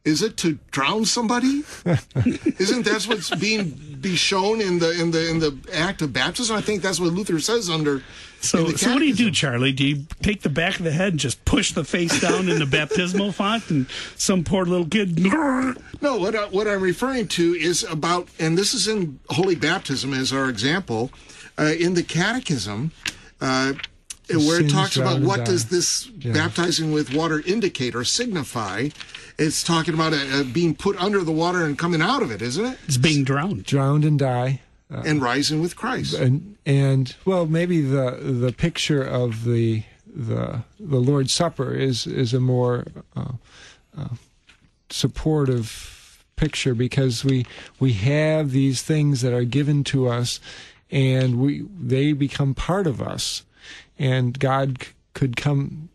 Is it to drown somebody? Isn't that what's being be shown in the in the in the act of baptism? I think that's what Luther says under. So, so what do you do. Charlie? Do you take the back of the head and just push the face down in the baptismal font, and some poor little kid? No, what I, what I'm referring to is about, and this is in holy baptism as our example, uh, in the catechism, uh, where it talks about what and does this Yeah. baptizing with water indicate or signify. It's talking about uh uh being put under the water and coming out of it, isn't it? It's being drowned. drowned and die. and rising with Christ. and and well maybe the the picture of the the the Lord's Supper is is a more uh, uh, supportive picture because we we have these things that are given to us and we they become part of us and God c- could come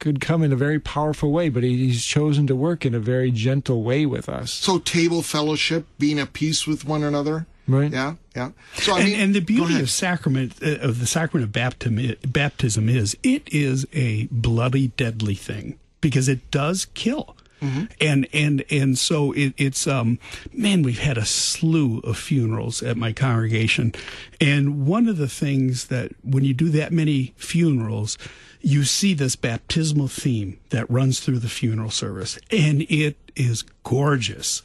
could come in a very powerful way but he's chosen to work in a very gentle way with us So table fellowship, being at peace with one another. right Yeah, yeah. So I and, mean, and the beauty of sacrament uh, of the sacrament of baptism, baptism is it is a bloody, deadly thing because it does kill. Mm-hmm. And and and so it, it's um man we've had a slew of funerals at my congregation, and one of the things that when you do that many funerals, you see this baptismal theme that runs through the funeral service, and it is gorgeous.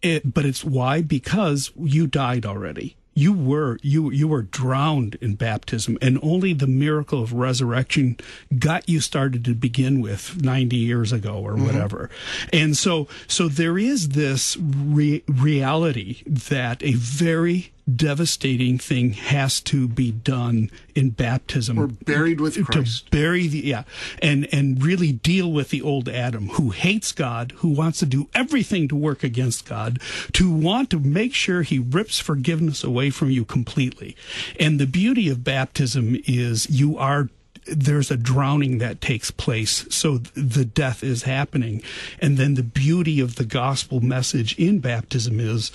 It, but it's why? Because you died already. You were you you were drowned in baptism and only the miracle of resurrection got you started to begin with 90 years ago or mm-hmm. whatever. And so so there is this re- reality that a very devastating thing has to be done in baptism. We're buried with Christ. to bury the yeah. And and really deal with the old adam who hates god who wants to do everything to work against god to want to make sure he rips forgiveness away from you completely. And the beauty of baptism is you are there's a drowning that takes place. So the death is happening. And then the beauty of the gospel message in baptism is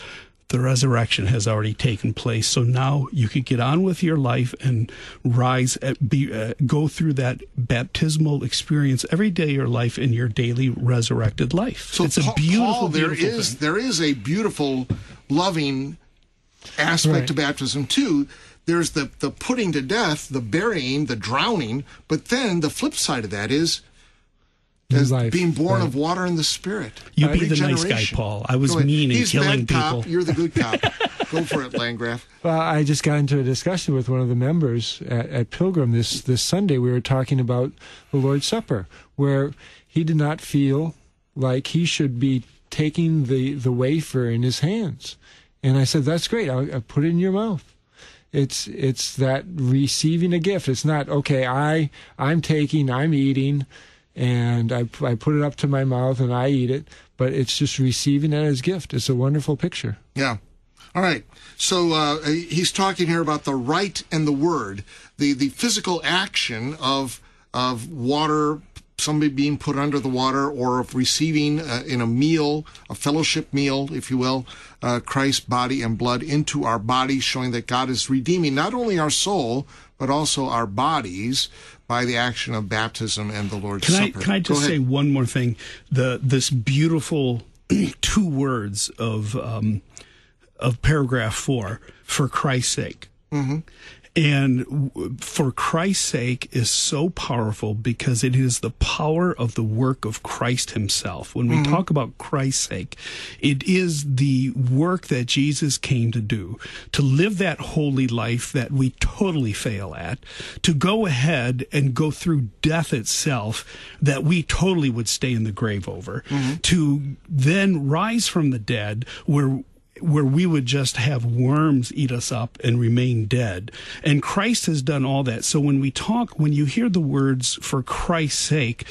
the resurrection has already taken place so now you can get on with your life and rise at, be uh, go through that baptismal experience every day of your life in your daily resurrected life So it's a beautiful Paul, there beautiful is thing. there is a beautiful, loving aspect Right. to baptism too. There's the the putting to death, the burying, the drowning, but then the flip side of that is New as life, being born right. of water and the Spirit. You be the nice guy, Paul. I was Go ahead. mean and He's killing bad cop, people. You're the good cop. Go for it, Landgraf. Well, I just got into a discussion with one of the members at, at Pilgrim this this Sunday. We were talking about the Lord's Supper, where he did not feel like he should be taking the the wafer in his hands, and I said, "That's great. I'll, I'll put it in your mouth." It's it's that receiving a gift. It's not okay. I I'm taking. I'm eating. And I, I put it up to my mouth and I eat it, but it's just receiving it as gift. It's a wonderful picture. Yeah. All rite. So uh, he's talking here about the right and the word, the the physical action of of water somebody being put under the water or of receiving uh, in a meal, a fellowship meal, if you will, uh, Christ's body and blood into our bodies, showing that God is redeeming not only our soul, but also our bodies by the action of baptism and the Lord's can Supper. I, can I just say one more thing? The This beautiful two words of, um, of paragraph four, for Christ's sake. Mm-hmm and for Christ's sake is so powerful because it is the power of the work of Christ himself. When we mm-hmm. talk about Christ's sake, it is the work that Jesus came to do, to live that holy life that we totally fail at, to go ahead and go through death itself that we totally would stay in the grave over, mm-hmm. to then rise from the dead where where we would just have worms eat us up and remain dead. And Christ has done all that. So when we talk, when you hear the words for Christ's sake,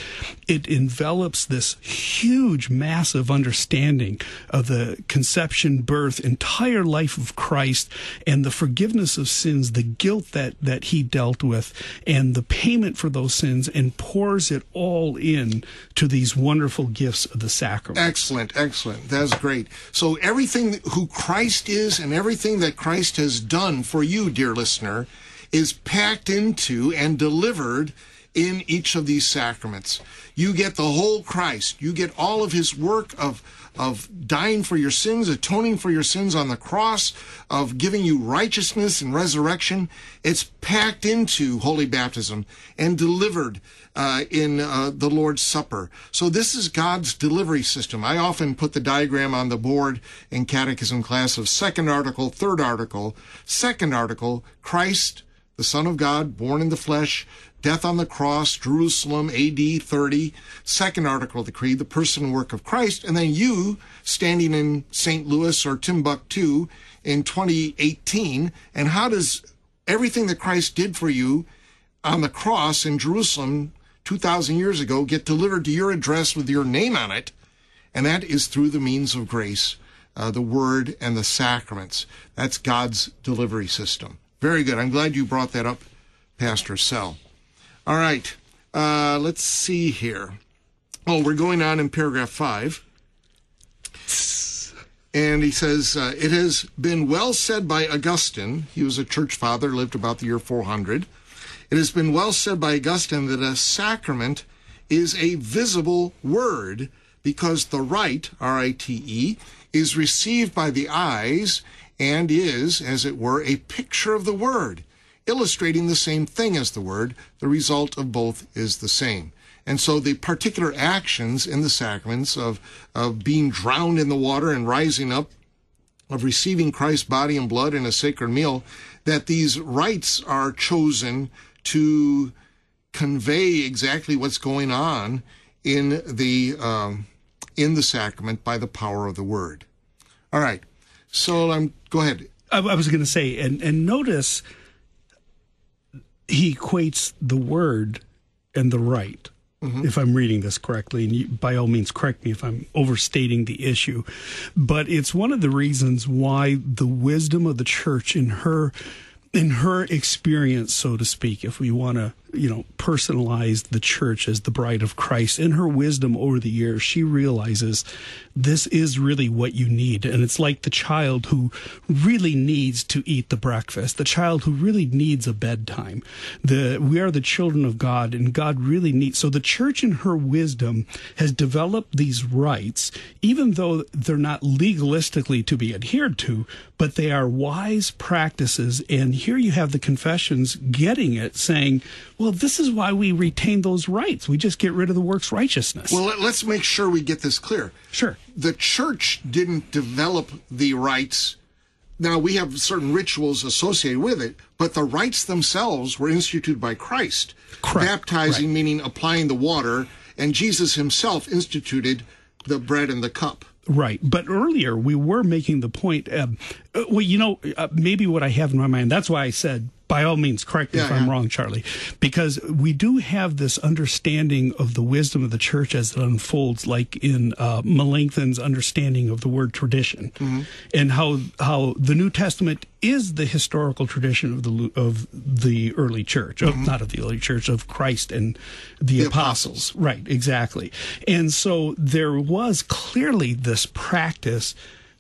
it envelops this huge, massive understanding of the conception, birth, entire life of Christ and the forgiveness of sins, the guilt that, that he dealt with and the payment for those sins and pours it all in to these wonderful gifts of the sacrament. Excellent. Excellent. That's great. So everything who Christ is and everything that Christ has done for you, dear listener, is packed into and delivered in each of these sacraments. You get the whole Christ. You get all of his work of of dying for your sins, atoning for your sins on the cross, of giving you righteousness and resurrection. It's packed into holy baptism and delivered uh, in uh, the Lord's Supper. So this is God's delivery system. I often put the diagram on the board in catechism class of second article, third article. Second article, Christ, the Son of God, born in the flesh, death on the cross, Jerusalem, AD 30. Second article of the Creed, the person and work of Christ. And then you standing in St. Louis or Timbuktu in 2018. And how does everything that Christ did for you on the cross in Jerusalem 2,000 years ago get delivered to your address with your name on it? And that is through the means of grace, uh, the Word and the sacraments. That's God's delivery system. Very good. I'm glad you brought that up, Pastor Sell. All right. Uh, let's see here. Oh, we're going on in paragraph five. And he says, uh, It has been well said by Augustine, he was a church father, lived about the year 400. It has been well said by Augustine that a sacrament is a visible word because the rite, R I T E, is received by the eyes and is, as it were, a picture of the word illustrating the same thing as the word, the result of both is the same. And so the particular actions in the sacraments of, of being drowned in the water and rising up, of receiving Christ's body and blood in a sacred meal, that these rites are chosen to convey exactly what's going on in the um, in the sacrament by the power of the word. All right. So I'm um, go ahead. I, I was going to say, and and notice he equates the word and the rite. Mm-hmm. If I'm reading this correctly, and you, by all means, correct me if I'm overstating the issue, but it's one of the reasons why the wisdom of the church in her in her experience, so to speak, if we want to, you know, personalize the church as the bride of Christ, in her wisdom over the years, she realizes this is really what you need. And it's like the child who really needs to eat the breakfast, the child who really needs a bedtime. The, we are the children of God and God really needs, so the church in her wisdom has developed these rites, even though they're not legalistically to be adhered to, but they are wise practices. And here you have the confessions getting it saying, well, this is why we retain those rites. We just get rid of the works righteousness. Well, let's make sure we get this clear. Sure. The church didn't develop the rites. Now, we have certain rituals associated with it, but the rites themselves were instituted by Christ. Correct. Baptizing, right. meaning applying the water, and Jesus himself instituted the bread and the cup. Right. But earlier we were making the point, uh, well, you know, uh, maybe what I have in my mind, that's why I said by all means, correct me Yeah, if I'm yeah. wrong, Charlie, because we do have this understanding of the wisdom of the church as it unfolds, like in uh, Melanchthon's understanding of the word tradition, Mm-hmm. and how how the New Testament is the historical tradition of the of the early church, of, not of the early church, of Christ and the, Mm-hmm. The apostles. Right, exactly. And so there was clearly this practice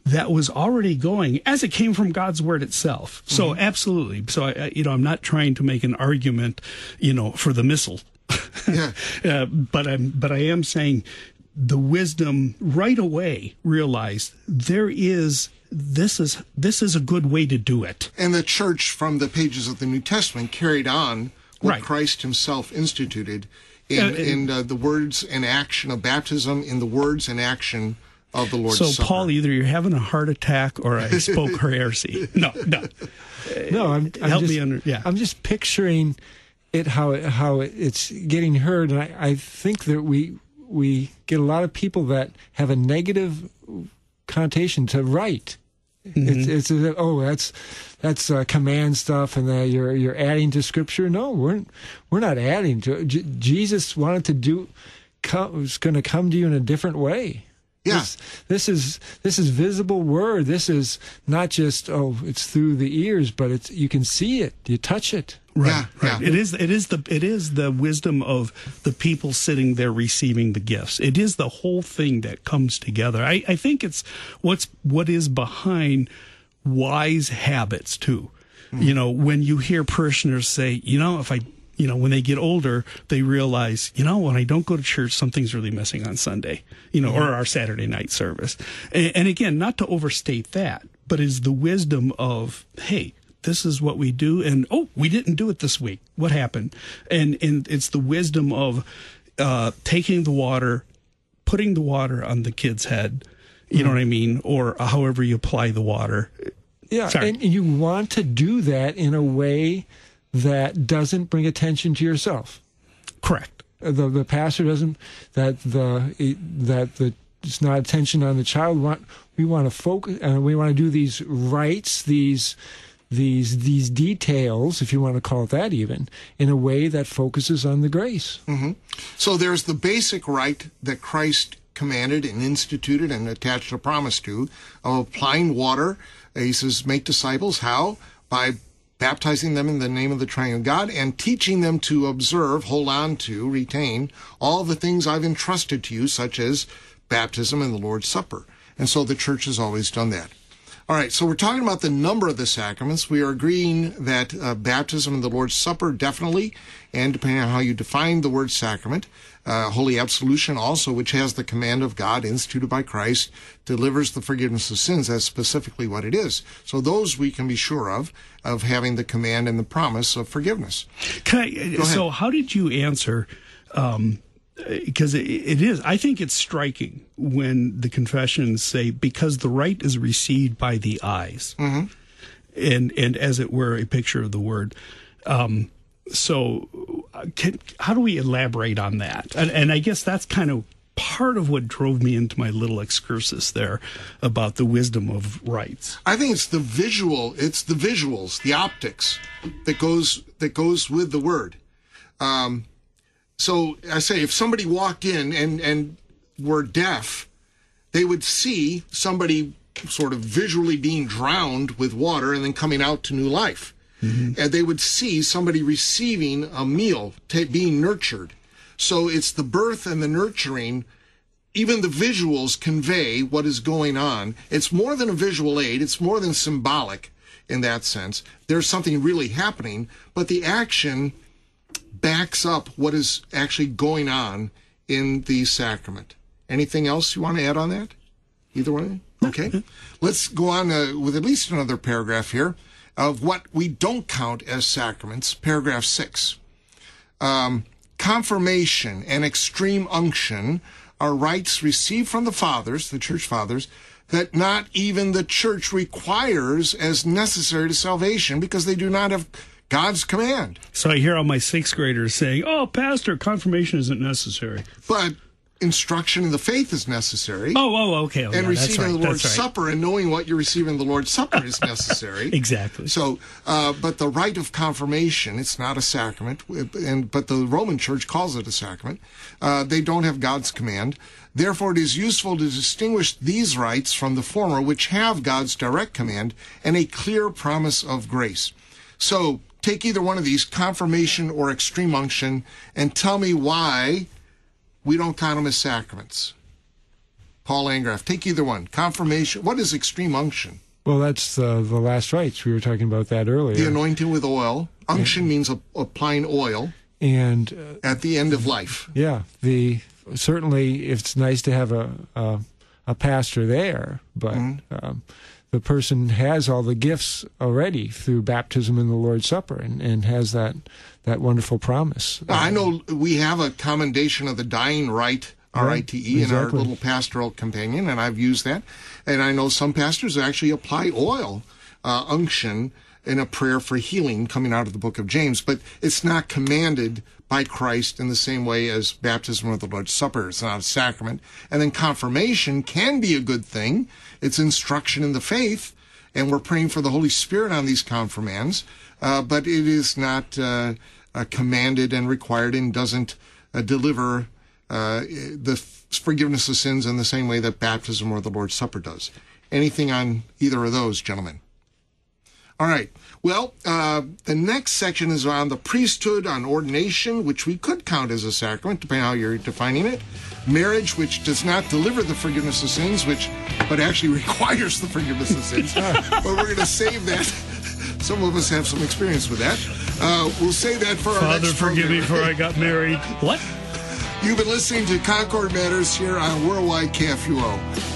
that was already going as it came from God's word itself. So Mm-hmm. absolutely. So I, you know, I'm not trying to make an argument, you know, for the missal. Yeah. uh, but I'm but I am saying the wisdom right away realized there is this is this is a good way to do it. And the church from the pages of the New Testament carried on what Right. Christ himself instituted in, Uh, and- in uh, the words and action of baptism, in the words and action of the Lord's So Supper. Paul, either you're having a heart attack or I spoke heresy. No, no. No, I'm, I'm Help just, me under- yeah. I'm just picturing it how it, how it's getting heard, and I, I think that we we get a lot of people that have a negative connotation to rite. Mm-hmm. It's, it's as oh that's that's uh, command stuff, and that you're you're adding to scripture. No, we're we're not adding to it. J- Jesus wanted to do come, was going to come to you in a different way. Yeah. This, this is this is visible word. This is not just oh, it's through the ears, but it's you can see it, you touch it. Right, Yeah, right. yeah. It is it is the it is the wisdom of the people sitting there receiving the gifts. It is the whole thing that comes together. I, I think it's what's what is behind wise habits too. Hmm. You know, when you hear parishioners say, you know, if I you know, when they get older, they realize, you know, when I don't go to church, something's really missing on Sunday, you know, or our Saturday night service. And, and again, not to overstate that, but is the wisdom of, hey, this is what we do and oh we didn't do it this week. What happened? And and it's the wisdom of uh taking the water putting the water on the kid's head you know what i mean? Or however you apply the water. Yeah, Sorry. and you want to do that in a way that doesn't bring attention to yourself. correct Uh, The the pastor doesn't that the that the it's not attention on the child. We want we want to focus and we want to do these rites, these these these details, if you want to call it that, even in a way that focuses on the grace. So there's the basic rite that Christ commanded and instituted and attached a promise to of applying water. Uh, He says, make disciples. How? By baptizing them in the name of the triune God and teaching them to observe, hold on to, retain all the things I've entrusted to you, such as baptism and the Lord's Supper. And so the church has always done that. All right, so we're talking about the number of the sacraments. We are agreeing that uh, baptism and the Lord's Supper definitely, and depending on how you define the word sacrament, uh, Holy Absolution also, which has the command of God instituted by Christ, delivers the forgiveness of sins. That's specifically what it is. So those we can be sure of, of having the command and the promise of forgiveness. Can I, so how did you answer um because it, it is. I think it's striking when the confessions say because the rite is received by the eyes. Mm-hmm. and and as it were a picture of the word. Um so uh, can, how do we elaborate on that? And, and i guess that's kind of part of what drove me into my little excursus there about the wisdom of rites. I think it's the visual, it's the visuals, the optics that goes that goes with the word. Um, so I say, if somebody walked in and and were deaf, they would see somebody sort of visually being drowned with water and then coming out to new life, mm-hmm. and they would see somebody receiving a meal, ta being nurtured. So it's the birth and the nurturing even the visuals convey what is going on. It's more than a visual aid, it's more than symbolic in that sense. There's something really happening, but the action backs up what is actually going on in the sacrament. Anything else you want to add on that? Either one? Okay. Let's go on uh, with at least another paragraph here of what we don't count as sacraments. Paragraph six um, confirmation and extreme unction are rites received from the fathers, the church fathers, that not even the church requires as necessary to salvation because they do not have God's command. so i hear all my sixth graders saying oh pastor confirmation isn't necessary But instruction in the faith is necessary. Oh, oh, okay. Oh, and yeah, receiving right, the Lord's right. Supper and knowing what you're receiving in the Lord's Supper is necessary. Exactly. So, uh, but the rite of confirmation, it's not a sacrament, and but the Roman Church calls it a sacrament. Uh, they don't have God's command. Therefore, it is useful to distinguish these rites from the former, which have God's direct command and a clear promise of grace. So, take either one of these, confirmation or extreme unction, and tell me why we don't count them as sacraments. Paul Landgraf, take either one. Confirmation. What is extreme unction? Well, that's uh, the last rites. We were talking about that earlier. The anointing with oil. Unction means a, applying oil and uh, at the end of life. Yeah, the certainly it's nice to have a a, a pastor there, but Mm-hmm. um, the person has all the gifts already through baptism and the Lord's Supper, and, and has that that wonderful promise. Now, I know we have a commendation of the dying rite, RITE, in our little pastoral companion, and I've used that. And I know some pastors actually apply oil, uh, unction, in a prayer for healing coming out of the book of James, but it's not commanded by Christ in the same way as baptism or the Lord's Supper. It's not a sacrament. And then confirmation can be a good thing. It's instruction in the faith, and we're praying for the Holy Spirit on these confirmands, uh, but it is not uh, uh, commanded and required and doesn't uh, deliver uh, the forgiveness of sins in the same way that baptism or the Lord's Supper does. Anything on either of those, gentlemen? All right. Well, uh, the next section is on the priesthood, on ordination, which we could count as a sacrament, depending on how you're defining it. Marriage, which does not deliver the forgiveness of sins, which but actually requires the forgiveness of sins. but we're going to save that. Some of us have some experience with that. Uh, we'll say that for Father, our Father, forgive program. me for I got married. What? You've been listening to Concord Matters here on Worldwide KFUO.